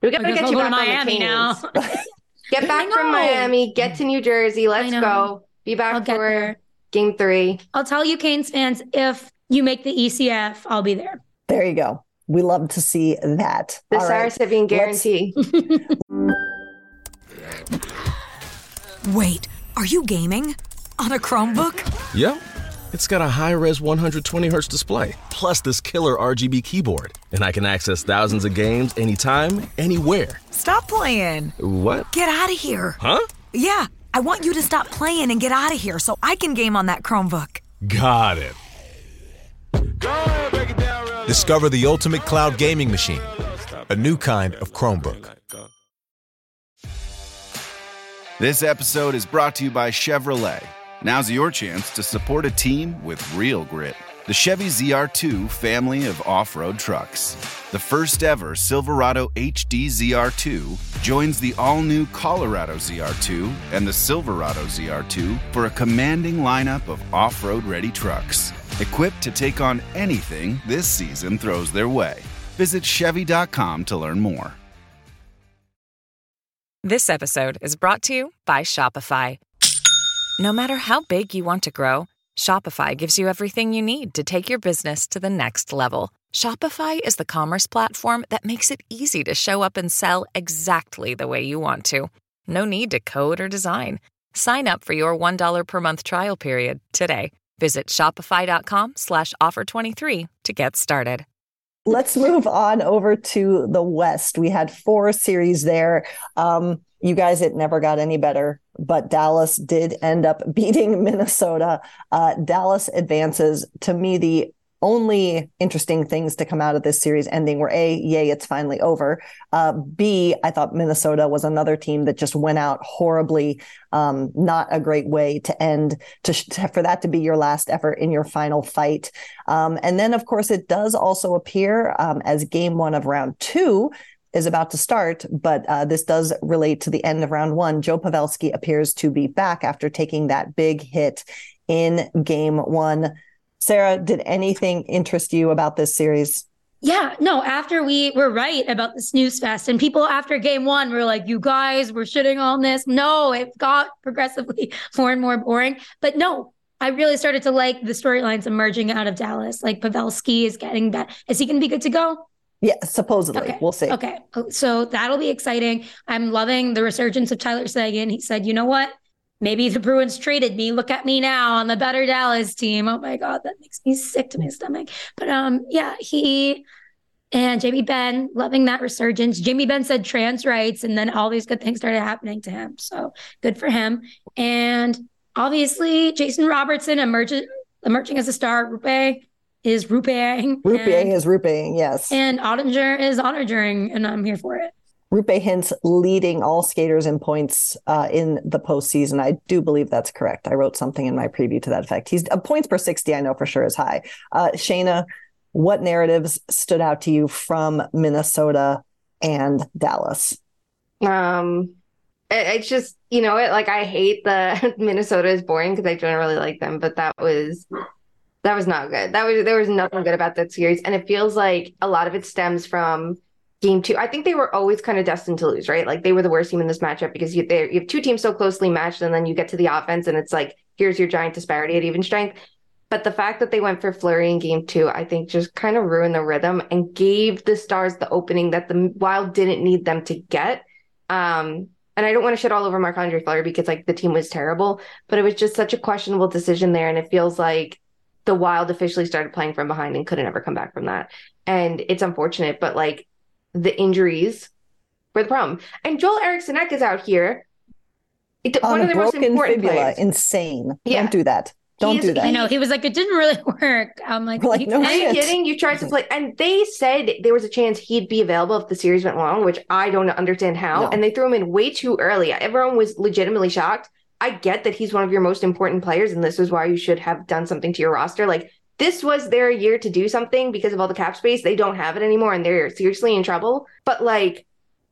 we got to get you back to Miami now. get back from Miami. Get to New Jersey. Let's go. Be back for there. game three. I'll tell you, Canes fans, if you make the ECF, I'll be there. There you go. We love to see that. The All Sara right. guarantee. Wait, are you gaming? On a Chromebook? Yep. It's got a high res 120 hertz display, plus this killer RGB keyboard. And I can access thousands of games anytime, anywhere. Stop playing. What? Get out of here. Huh? Yeah, I want you to stop playing and get out of here so I can game on that Chromebook. Got it. Discover the ultimate cloud gaming machine, a new kind of Chromebook. This episode is brought to you by Chevrolet. Now's your chance to support a team with real grit. The Chevy ZR2 family of off road trucks. The first ever Silverado HD ZR2 joins the all new Colorado ZR2 and the Silverado ZR2 for a commanding lineup of off road ready trucks. Equipped to take on anything this season throws their way. Visit Chevy.com to learn more. This episode is brought to you by Shopify. No matter how big you want to grow, Shopify gives you everything you need to take your business to the next level. Shopify is the commerce platform that makes it easy to show up and sell exactly the way you want to. No need to code or design. Sign up for your $1 per month trial period today. Visit shopify.com slash offer 23 to get started. Let's move on over to the West. We had four series there. Um, you guys, it never got any better, but Dallas did end up beating Minnesota. Uh, Dallas advances. To me, the only interesting things to come out of this series ending were A, yay, it's finally over. Uh, B, I thought Minnesota was another team that just went out horribly. Um, not a great way to end, to, to, for that to be your last effort in your final fight. Um, and then, of course, it does also appear um, as game one of round two is about to start, but uh, this does relate to the end of round one. Joe Pavelski appears to be back after taking that big hit in game one. Sara, did anything interest you about this series? Yeah, no, after we were right about the snooze fest, and people after game one were like, you guys were shitting on this. No, it got progressively more and more boring. But no, I really started to like the storylines emerging out of Dallas. Like Pavelski is getting that. Is he going to be good to go? Yeah, supposedly. Okay. We'll see. Okay. So that'll be exciting. I'm loving the resurgence of Tyler Seguin. He said, you know what? Maybe the Bruins traded me. Look at me now on the better Dallas team. Oh my God, that makes me sick to my stomach. But um, yeah, he and Jamie Benn loving that resurgence. Jamie Benn said trans rights, and then all these good things started happening to him. So good for him. And obviously, Jason Robertson emerging emerging as a star. Roope is Rupeing. Rupeing is Rupeing, yes. And Oettinger is Oettingering, and I'm here for it. Roope Hintz leading all skaters in points uh, in the postseason. I do believe that's correct. I wrote something in my preview to that effect. He's uh, points per 60, I know for sure is high. Uh, Shayna, what narratives stood out to you from Minnesota and Dallas? Um, it's just, you know, it like I hate the Minnesota is boring because I don't really like them, but that was that was not good. That was there was nothing good about that series. And it feels like a lot of it stems from game two. I think they were always kind of destined to lose, right? Like they were the worst team in this matchup because you you have two teams so closely matched, and then you get to the offense, and it's like here's your giant disparity at even strength. But the fact that they went for Fleury in game two, I think just kind of ruined the rhythm and gave the Stars the opening that the Wild didn't need them to get. Um, and I don't want to shit all over Marc Andre Fleury because like the team was terrible, but it was just such a questionable decision there. And it feels like the Wild officially started playing from behind and couldn't ever come back from that. And it's unfortunate, but like the injuries were the problem. And Joel Eriksson Ek is out here. It, one of the most important fibula, players. Insane. Yeah. Don't do that. Don't He's, do that. I know. He was like, it didn't really work. I'm like, like no Are you kidding? You tried to play. And they said there was a chance he'd be available if the series went long, which I don't understand how. No. And they threw him in way too early. Everyone was legitimately shocked. I get that he's one of your most important players, and this is why you should have done something to your roster. Like, this was their year to do something because of all the cap space. They don't have it anymore, and they're seriously in trouble. But like,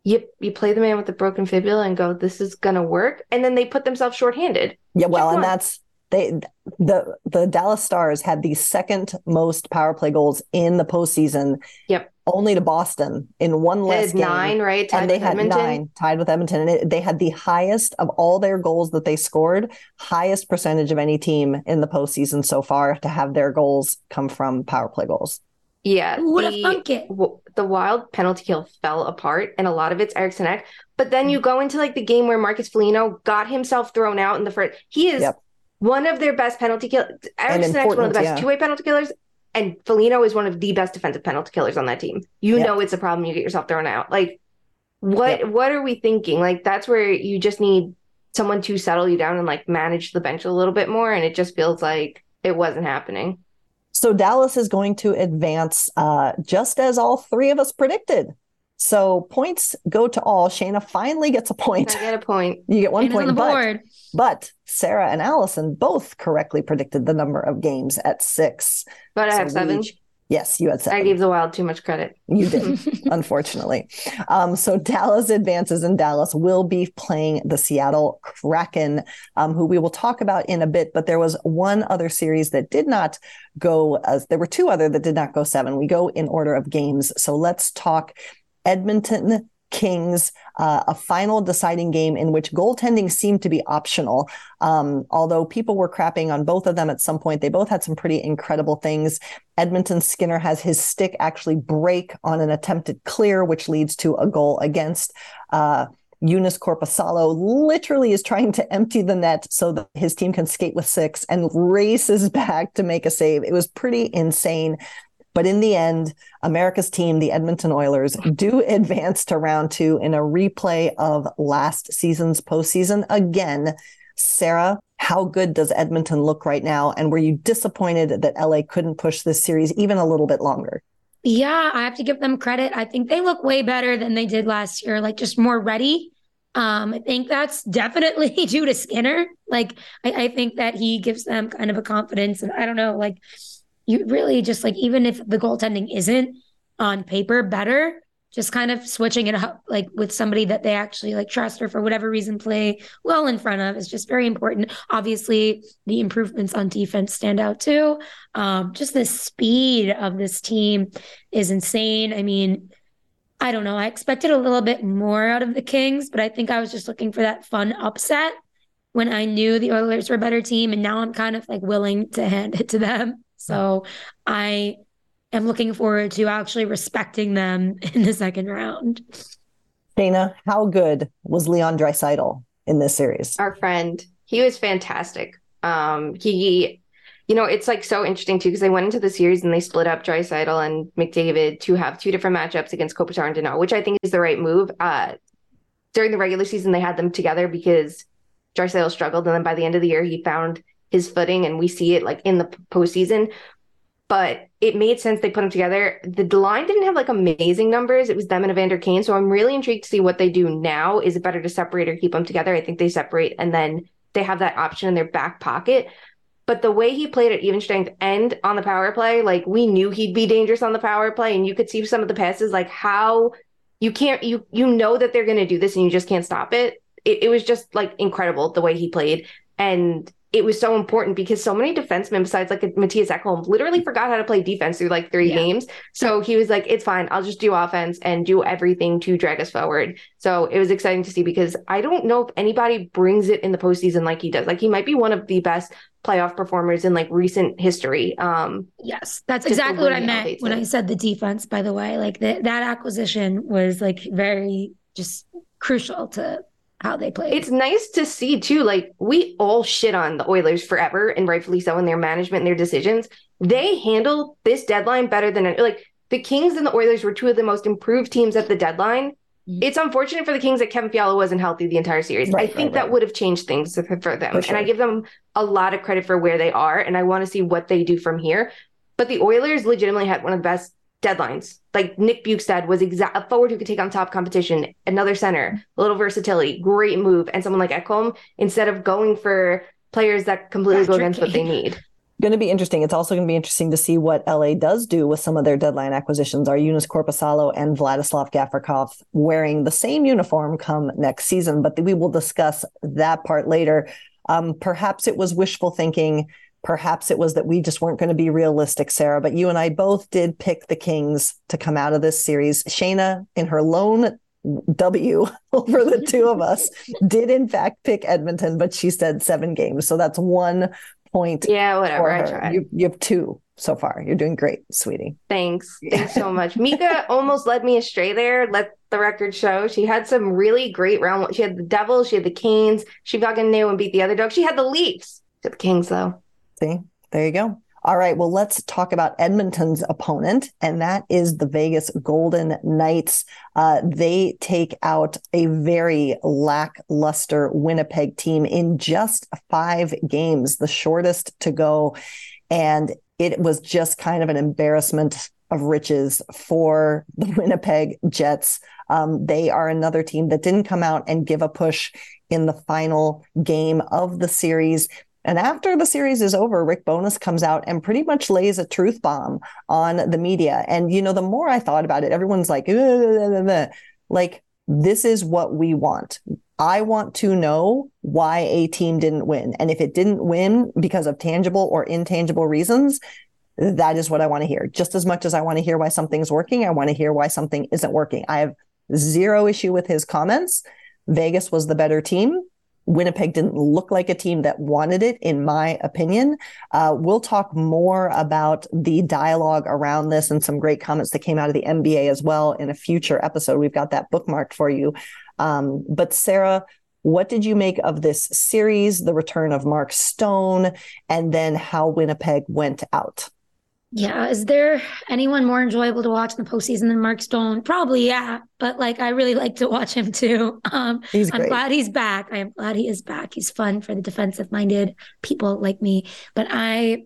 you you play the man with the broken fibula and go, this is gonna work, and then they put themselves shorthanded. Yeah, well, and that's they the the Dallas Stars had the second most power play goals in the postseason. Yep. Only to Boston in one they less game. nine, right? Tied and they with had Edmonton. nine tied with Edmonton, and it, they had the highest of all their goals that they scored, highest percentage of any team in the postseason so far to have their goals come from power play goals. Yeah, Who would have the- thunk it? w- the wild penalty kill fell apart, and a lot of it's Eriksson Ek. But then you go into like the game where Marcus Foligno got himself thrown out in the first. He is Yep. one of their best penalty kill. killers. Eric's one of the best yeah. two way penalty killers. And Foligno is one of the best defensive penalty killers on that team. You Yep. know it's a problem. You get yourself thrown out. Like, what Yep. what are we thinking? Like, that's where you just need someone to settle you down and like manage the bench a little bit more. And it just feels like it wasn't happening. So Dallas is going to advance uh, just as all three of us predicted. So points go to all. Shayna finally gets a point. I get a point. You get one Shayna's on point, the but, board. but Sara and Alison both correctly predicted the number of games at six. But I have seven. each- yes, you had seven. I gave the Wild too much credit. You did, unfortunately. Um, so Dallas advances, and Dallas will be playing the Seattle Kraken, um, who we will talk about in a bit. But there was one other series that did not go as there were two other that did not go seven. We go in order of games. So let's talk Edmonton Kings, uh, a final deciding game in which goaltending seemed to be optional. Um, although people were crapping on both of them at some point, they both had some pretty incredible things. Edmonton Skinner has his stick actually break on an attempted clear, which leads to a goal against. Uh, Joonas Korpisalo literally is trying to empty the net so that his team can skate with six and races back to make a save. It was pretty insane. But in the end, America's team, the Edmonton Oilers, do advance to round two in a replay of last season's postseason. Again, Sara, how good does Edmonton look right now? And were you disappointed that LA couldn't push this series even a little bit longer? Yeah, I have to give them credit. I think they look way better than they did last year, like just more ready. Um, I think that's definitely due to Skinner. Like, I, I think that he gives them kind of a confidence. And I don't know, like, you really just like, even if the goaltending isn't on paper better, just kind of switching it up, like with somebody that they actually like trust or for whatever reason play well in front of is just very important. Obviously, the improvements on defense stand out too. Um, just the speed of this team is insane. I mean, I don't know. I expected a little bit more out of the Kings, but I think I was just looking for that fun upset when I knew the Oilers were a better team. And now I'm kind of like willing to hand it to them. So I am looking forward to actually respecting them in the second round. Shayna, how good was Leon Draisaitl in this series? Our friend, he was fantastic. Um, he, you know, it's like so interesting too because they went into the series and they split up Draisaitl and McDavid to have two different matchups against Kopitar and Danault, which I think is the right move. Uh, during the regular season, they had them together because Draisaitl struggled, and then by the end of the year, he found his footing, and we see it like in the postseason. But it made sense they put them together. The line didn't have like amazing numbers. It was them and Evander Kane. So I'm really intrigued to see what they do now. Is it better to separate or keep them together? I think they separate and then they have that option in their back pocket. But the way he played at even strength and on the power play, like we knew he'd be dangerous on the power play. And you could see some of the passes, like how you can't you you know that they're gonna do this and you just can't stop it. It, it was just like incredible the way he played. And it was so important because so many defensemen besides like Mattias Ekholm literally forgot how to play defense through like three Yeah. games. So he was like, it's fine. I'll just do offense and do everything to drag us forward. So it was exciting to see because I don't know if anybody brings it in the postseason like he does. Like he might be one of the best playoff performers in like recent history. Um, Yes, that's exactly what I meant when it. I said the defense, by the way. Like that that acquisition was like very just crucial to how they played. it's nice to see too. Like we all shit on the Oilers forever, and rightfully so, in their management and their decisions. They handled this deadline better than like the Kings and the Oilers were two of the most improved teams at the deadline. Mhm. It's unfortunate for the Kings that Kevin Fiala wasn't healthy the entire series. Right, I think right, that right. would have changed things for, them, sure. and I give them a lot of credit for where they are, and I want to see what they do from here. But the Oilers legitimately had one of the best deadlines. Like Nick Bjugstad was exact a forward who could take on top competition, another center, a little versatility, great move, and someone like Ekholm instead of going for players that completely go Patrick against what they need. Going to be interesting. It's also going to be interesting to see what LA does do with some of their deadline acquisitions. Are Joonas Korpisalo and Vladislav Gavrikov wearing the same uniform come next season? But we will discuss that part later. Um, perhaps it was wishful thinking. Perhaps it was that we just weren't going to be realistic, Sara. But you and I both did pick the Kings to come out of this series. Shayna, in her lone W over the two of us, did in fact pick Edmonton, but she said seven games. So that's one point Yeah, whatever. I tried. You, you have two so far. You're doing great, sweetie. Thanks. Thanks so much. Mika almost led me astray there. Let the record show. She had some really great round. She had the Devils, she had the Canes. She fucking knew and beat the other dog. She had the Leafs. To the Kings, though. See, there you go. All right, well, let's talk about Edmonton's opponent, and that is the Vegas Golden Knights. Uh, they take out a very lackluster Winnipeg team in just five games, the shortest to go. And it was just kind of an embarrassment of riches for the Winnipeg Jets. Um, they are another team that didn't come out and give a push in the final game of the series. And after the series is over, Rick Bowness comes out and pretty much lays a truth bomb on the media. And, you know, the more I thought about it, everyone's like, like, this is what we want. I want to know why a team didn't win. And if it didn't win because of tangible or intangible reasons, that is what I want to hear. Just as much as I want to hear why something's working, I want to hear why something isn't working. I have zero issue with his comments. Vegas was the better team. Winnipeg didn't look like a team that wanted it, in my opinion. Uh, we'll talk more about the dialogue around this and some great comments that came out of the NBA as well in a future episode. We've got that bookmarked for you. Um, but Sara, what did you make of this series, the return of Mark Stone, and then how Winnipeg went out? Yeah. Is there anyone more enjoyable to watch in the postseason than Mark Stone? Probably, yeah. But like, I really like to watch him too. Um, he's I'm glad he's back. I am glad he is back. He's fun for the defensive minded people like me. But I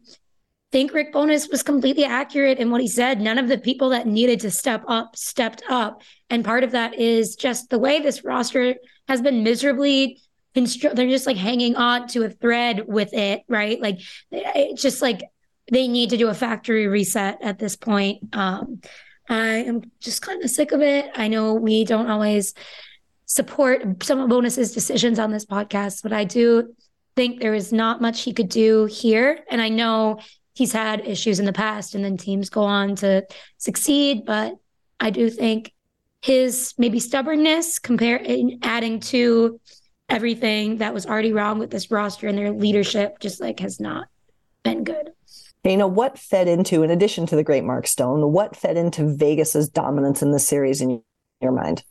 think Rick Bowness was completely accurate in what he said. None of the people that needed to step up stepped up. And part of that is just the way this roster has been miserably constructed. they're just like hanging on to a thread with it, right? Like it's just like they need to do a factory reset at this point. Um, I am just kind of sick of it. I know we don't always support some of Bowness's decisions on this podcast, but I do think there is not much he could do here. And I know he's had issues in the past and then teams go on to succeed, but I do think his maybe stubbornness compare adding to everything that was already wrong with this roster and their leadership just like has not been good you know what fed into in addition to the great mark stone what fed into vegas's dominance in the series in your mind?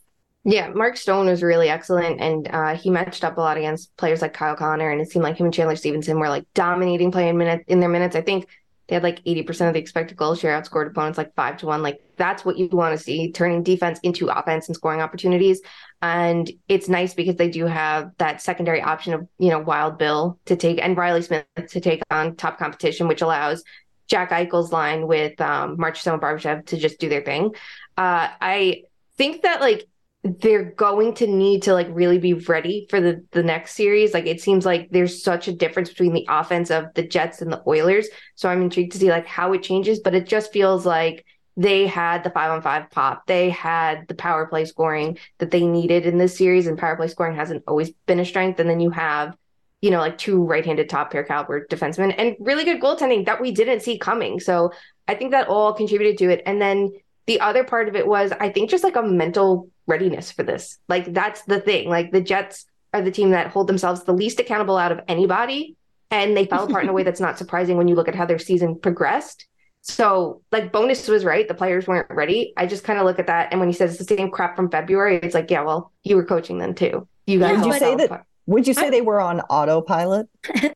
Yeah mark stone was really excellent and uh, he matched up a lot against players like kyle connor and it seemed like him and chandler stephenson were like dominating playing minutes in their minutes. I think they had like 80% of the expected goal share outscored opponents like five to one. Like that's what you want to see turning defense into offense and scoring opportunities. And it's nice because they do have that secondary option of, you know, Wild Bill to take and Riley Smith to take on top competition, which allows Jack Eichel's line with um, Marchessault and Barbashev to just do their thing. Uh, I think that like they're going to need to like really be ready for the the next series. Like it seems like there's such a difference between the offense of the Jets and the Oilers. So I'm intrigued to see like how it changes, but it just feels like they had the five on five pop. They had the power play scoring that they needed in this series, and power play scoring hasn't always been a strength. And then you have, you know, like two right handed top pair caliber defensemen and really good goaltending that we didn't see coming. So I think that all contributed to it. And then the other part of it was, I think, just like a mental readiness for this. Like, that's the thing. Like, the Jets are the team that hold themselves the least accountable out of anybody. And they fell apart in a way that's not surprising when you look at how their season progressed. So, like, Bowness was right. The players weren't ready. I just kind of look at that. And when he says it's the same crap from February, it's like, yeah, well, you were coaching then too. You guys yeah, would you say that? Would you say I, they were on autopilot?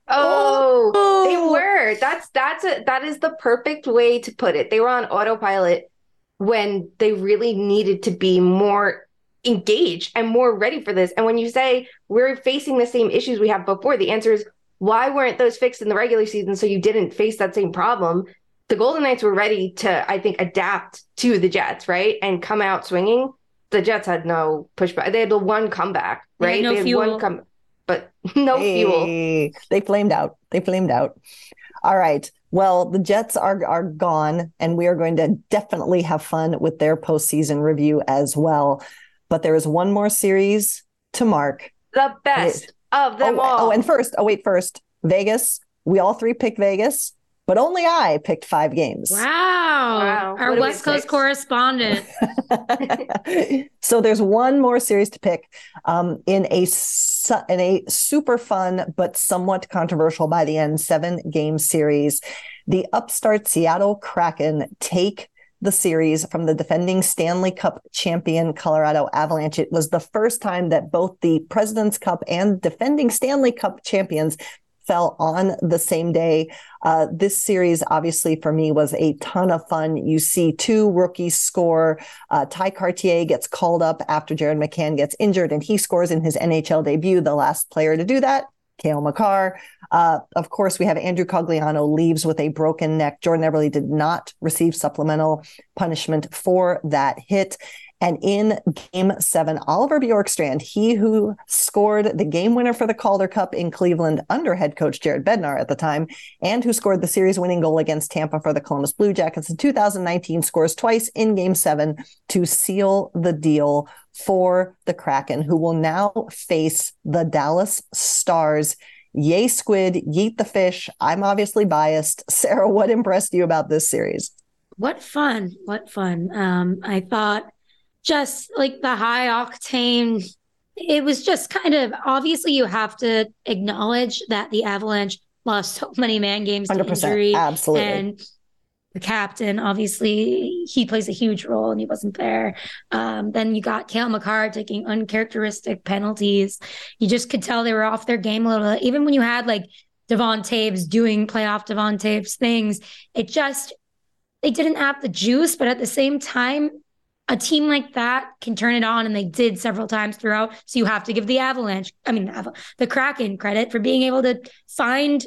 oh, oh, they oh. were. That's that's a that is the perfect way to put it. They were on autopilot when they really needed to be more engaged and more ready for this. And when you say we're facing the same issues we have before, the answer is why weren't those fixed in the regular season so you didn't face that same problem? the Golden Knights were ready to, I think, adapt to the Jets, right? And come out swinging. The Jets had no pushback. They had the one comeback, right? They had, no they had fuel. one come, but no hey, fuel. They flamed out. They flamed out. All right. Well, the Jets are are gone, and we are going to definitely have fun with their postseason review as well. But there is one more series to mark. The best it, of them oh, oh all. Oh, and first, oh wait, first Vegas. We all three picked Vegas but only I picked five games. Wow. wow. Our West Coast correspondent. so there's one more series to pick um, in a su- in a super fun but somewhat controversial by the end seven game series. The upstart Seattle Kraken take the series from the defending Stanley Cup champion Colorado Avalanche. It was the first time that both the President's Cup and defending Stanley Cup champions fell on the same day. Uh, this series, obviously, for me, was a ton of fun. You see two rookies score. Uh, Tye Kartye gets called up after Jared McCann gets injured, and he scores in his NHL debut, the last player to do that. Cale Makar. Uh, of course, we have Andrew Cogliano leaves with a broken neck. Jordan Eberle did not receive supplemental punishment for that hit. And in game seven, Oliver Bjorkstrand, he who scored the game winner for the Calder Cup in Cleveland under head coach Jared Bednar at the time, and who scored the series winning goal against Tampa for the Columbus Blue Jackets in 2019, scores twice in game seven to seal the deal for the Kraken, who will now face the Dallas Stars. Yay, squid, yeet the fish. I'm obviously biased. Sara, what impressed you about this series? What fun. What fun. Um, I thought just like the high octane it was just kind of obviously you have to acknowledge that the avalanche lost so many man games to injury. Absolutely. And the captain obviously he plays a huge role and he wasn't there. Um, then you got Cale Makar taking uncharacteristic penalties. You just could tell they were off their game a little even when you had like Devon Toews doing playoff Devon Toews things it just they didn't have the juice but at the same time a team like that can turn it on, and they did several times throughout. So you have to give the Avalanche, I mean, the Kraken credit for being able to find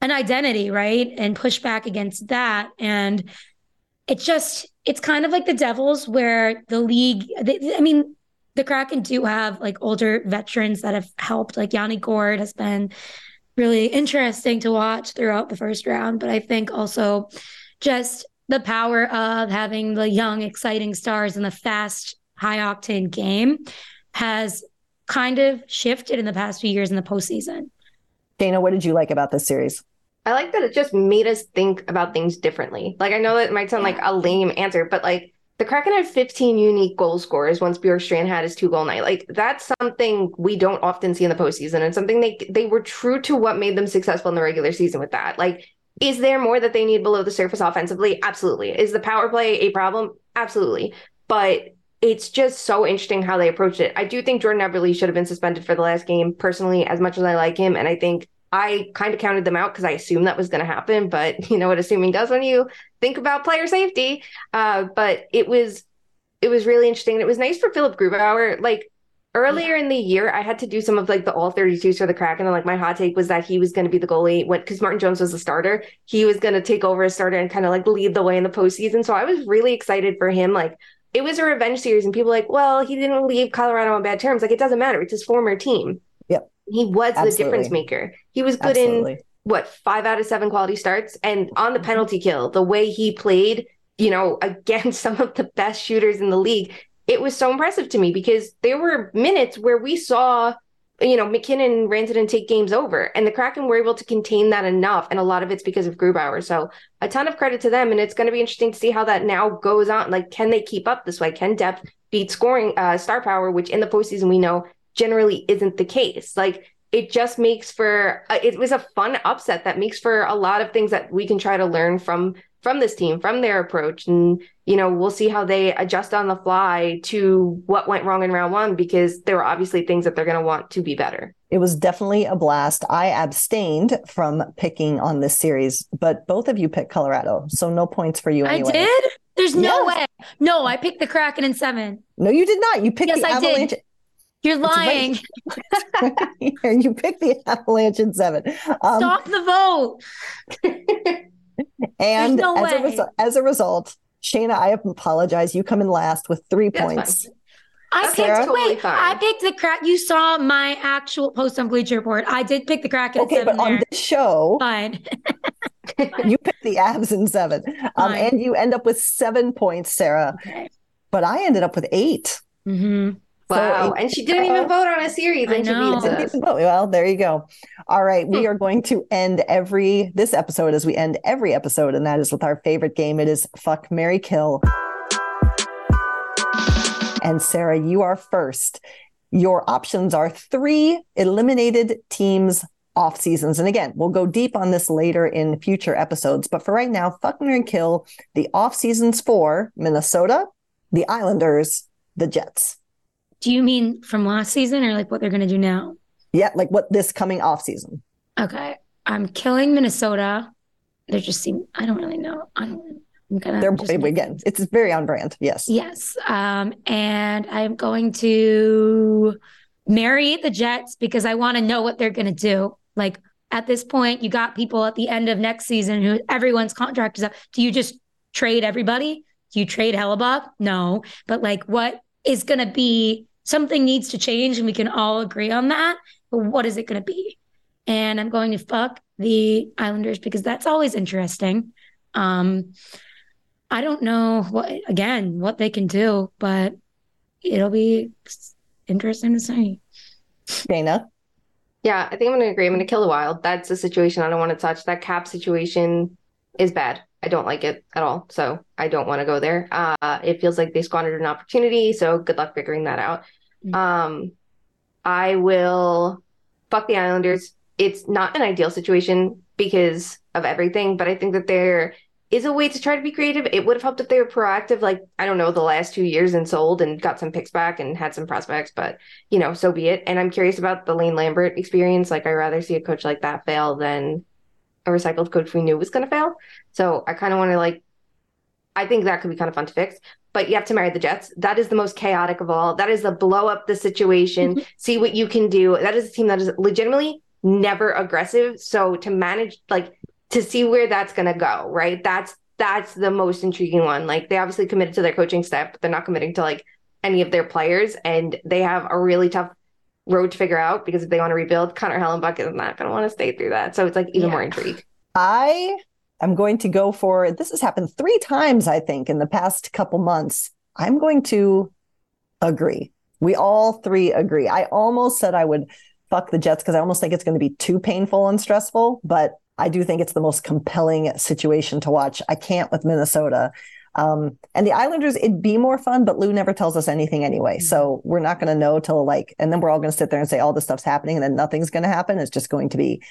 an identity, right? And push back against that. And it just, it's kind of like the Devils, where the league, they, I mean, the Kraken do have like older veterans that have helped. Like Yanni Gourde has been really interesting to watch throughout the first round. But I think also just the power of having the young, exciting stars in the fast, high octane game has kind of shifted in the past few years in the postseason. Shayna, what did you like about this series? I like that it just made us think about things differently. Like I know that it might sound like a lame answer, but like the Kraken had 15 unique goal scorers once Bjorkstrand had his two goal night. Like that's something we don't often see in the postseason, and something they they were true to what made them successful in the regular season with that. Like is there more that they need below the surface offensively? Absolutely. Is the power play a problem? Absolutely. But it's just so interesting how they approached it. I do think Jordan Eberle should have been suspended for the last game, personally, as much as I like him. And I think I kind of counted them out because I assumed that was going to happen. But you know what assuming does when you think about player safety. Uh, but it was it was really interesting. It was nice for Philipp Grubauer. Like earlier in the year, I had to do some of like the all 32s for the Kraken. And like my hot take was that he was going to be the goalie when because Martin Jones was the starter. He was going to take over as starter and kind of like lead the way in the postseason. So I was really excited for him. Like it was a revenge series, and people like, well, he didn't leave Colorado on bad terms. Like it doesn't matter. It's his former team. Yep. He was Absolutely. the difference maker. He was good Absolutely. in what five out of seven quality starts. And on the mm-hmm. penalty kill, the way he played, you know, against some of the best shooters in the league, it was so impressive to me because there were minutes where we saw, you know, MacKinnon and Rantanen take games over, and the Kraken were able to contain that enough. And a lot of it's because of Grubauer. So a ton of credit to them. And it's going to be interesting to see how that now goes on. Like, can they keep up this way? Can depth beat scoring uh, star power, which in the postseason we know generally isn't the case? Like, it just makes for uh, it was a fun upset that makes for a lot of things that we can try to learn from from this team from their approach and you know we'll see how they adjust on the fly to what went wrong in round one because there were obviously things that they're going to want to be better It was definitely a blast. I abstained from picking on this series, but both of you picked Colorado. So no points for you anyway. I did? There's no Yes. way. No, I picked the Kraken in seven. No, you did not. You picked Yes, the I Avalanche. did. You're lying. you picked the Avalanche in seven. Um, Stop the vote. and no as, a resu- as a result, Shayna, I apologize. You come in last with three That's points. I That's picked totally wait, fine. I picked the crack. You saw my actual post on Bleacher Report. I did pick the Kraken. at Okay, seven but on there. this show, Fine. you picked the Avs in seven, um, and you end up with seven points, Sara. Okay. But I ended up with eight. hmm wow it- and she didn't even vote on a series I and she know. beats us well, there you go. All right. We Hmm. are going to end every this episode as we end every episode, and that is with our favorite game. It is Fuck Mary Kill. And Sara, you are first. Your options are three eliminated teams off seasons. And again, we'll go deep on this later in future episodes. But for right now, fuck Mary Kill, the off seasons for Minnesota, the Islanders, the Jets. Do you mean from last season or like what they're going to do now? Yeah, like what this coming off season. Okay. I'm killing Minnesota. They just seem, I don't really know. I don't, I'm gonna. They're just- again, it's very on brand. Yes. Yes. Um, and I'm going to marry the Jets because I want to know what they're going to do. Like at this point, you got people at the end of next season who everyone's contract is up. Do you just trade everybody? Do you trade Hellebuyck? No. But like, what is going to be something needs to change and we can all agree on that. But what is it going to be? And I'm going to fuck the Islanders because that's always interesting. Um, I don't know what again what they can do, but it'll be interesting to see. Shayna. Yeah, I think I'm going to agree. I'm going to kill the wild. That's a situation I don't want to touch. That cap situation is bad. I don't like it at all. So I don't want to go there. Uh, it feels like they squandered an opportunity. So good luck figuring that out. Um, I will fuck the Islanders. It's not an ideal situation because of everything, but I think that there is a way to try to be creative. It would have helped if they were proactive, like, I don't know, the last two years and sold and got some picks back and had some prospects, but, you know, so be it. And I'm curious about the Lane Lambert experience. Like, I'd rather see a coach like that fail than a recycled coach we knew was going to fail. So I kind of want to, like, I think that could be kind of fun to fix. But you have to marry the Jets. That is the most chaotic of all. That is the blow up the situation, see what you can do. That is a team that is legitimately never aggressive. So to manage, like, to see where that's going to go, right? That's that's the most intriguing one. Like they obviously committed to their coaching staff, but they're not committing to like any of their players, and they have a really tough road to figure out because if they want to rebuild, Connor Hellebuyck is not going to want to stay through that. So it's like even more intrigue. I am going to go for this has happened three times, I think, in the past couple months. I'm going to agree. We all three agree. I almost said I would fuck the Jets because I almost think it's going to be too painful and stressful, but I do think it's the most compelling situation to watch. I can't with Minnesota. Um, and the Islanders, it'd be more fun, but Lou never tells us anything anyway. So we're not going to know till like, and then we're all going to sit there and say all this stuff's happening and then nothing's going to happen. It's just going to be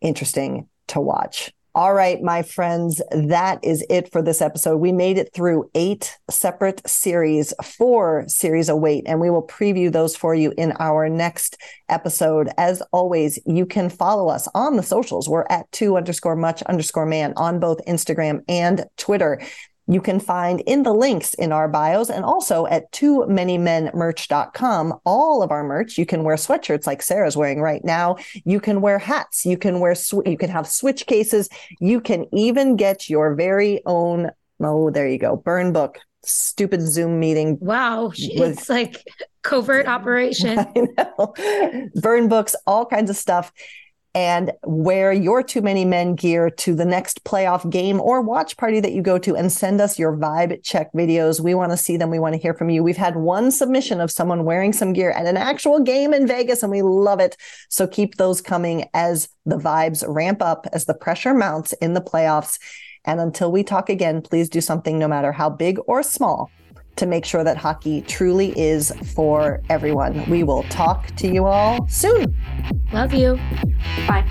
interesting to watch. All right, my friends, that is it for this episode. We made it through eight separate series, four series await, and we will preview those for you in our next episode. As always, you can follow us on the socials. We're at two underscore much underscore man on both Instagram and Twitter. You can find in the links in our bios and also at too many men merch.com all of our merch. You can wear sweatshirts like Sara's wearing right now. You can wear hats. You can wear, sw- you can have switch cases. You can even get your very own, oh, there you go, burn book. Stupid Zoom meeting. Wow. It's like covert operation. I know. Burn books, all kinds of stuff and wear your Too Many Men gear to the next playoff game or watch party that you go to and send us your vibe check videos. We want to see them. We want to hear from you. We've had one submission of someone wearing some gear at an actual game in Vegas and we love it. So keep those coming as the vibes ramp up, as the pressure mounts in the playoffs. And until we talk again, please do something no matter how big or small to make sure that hockey truly is for everyone. We will talk to you all soon. Love you. Bye.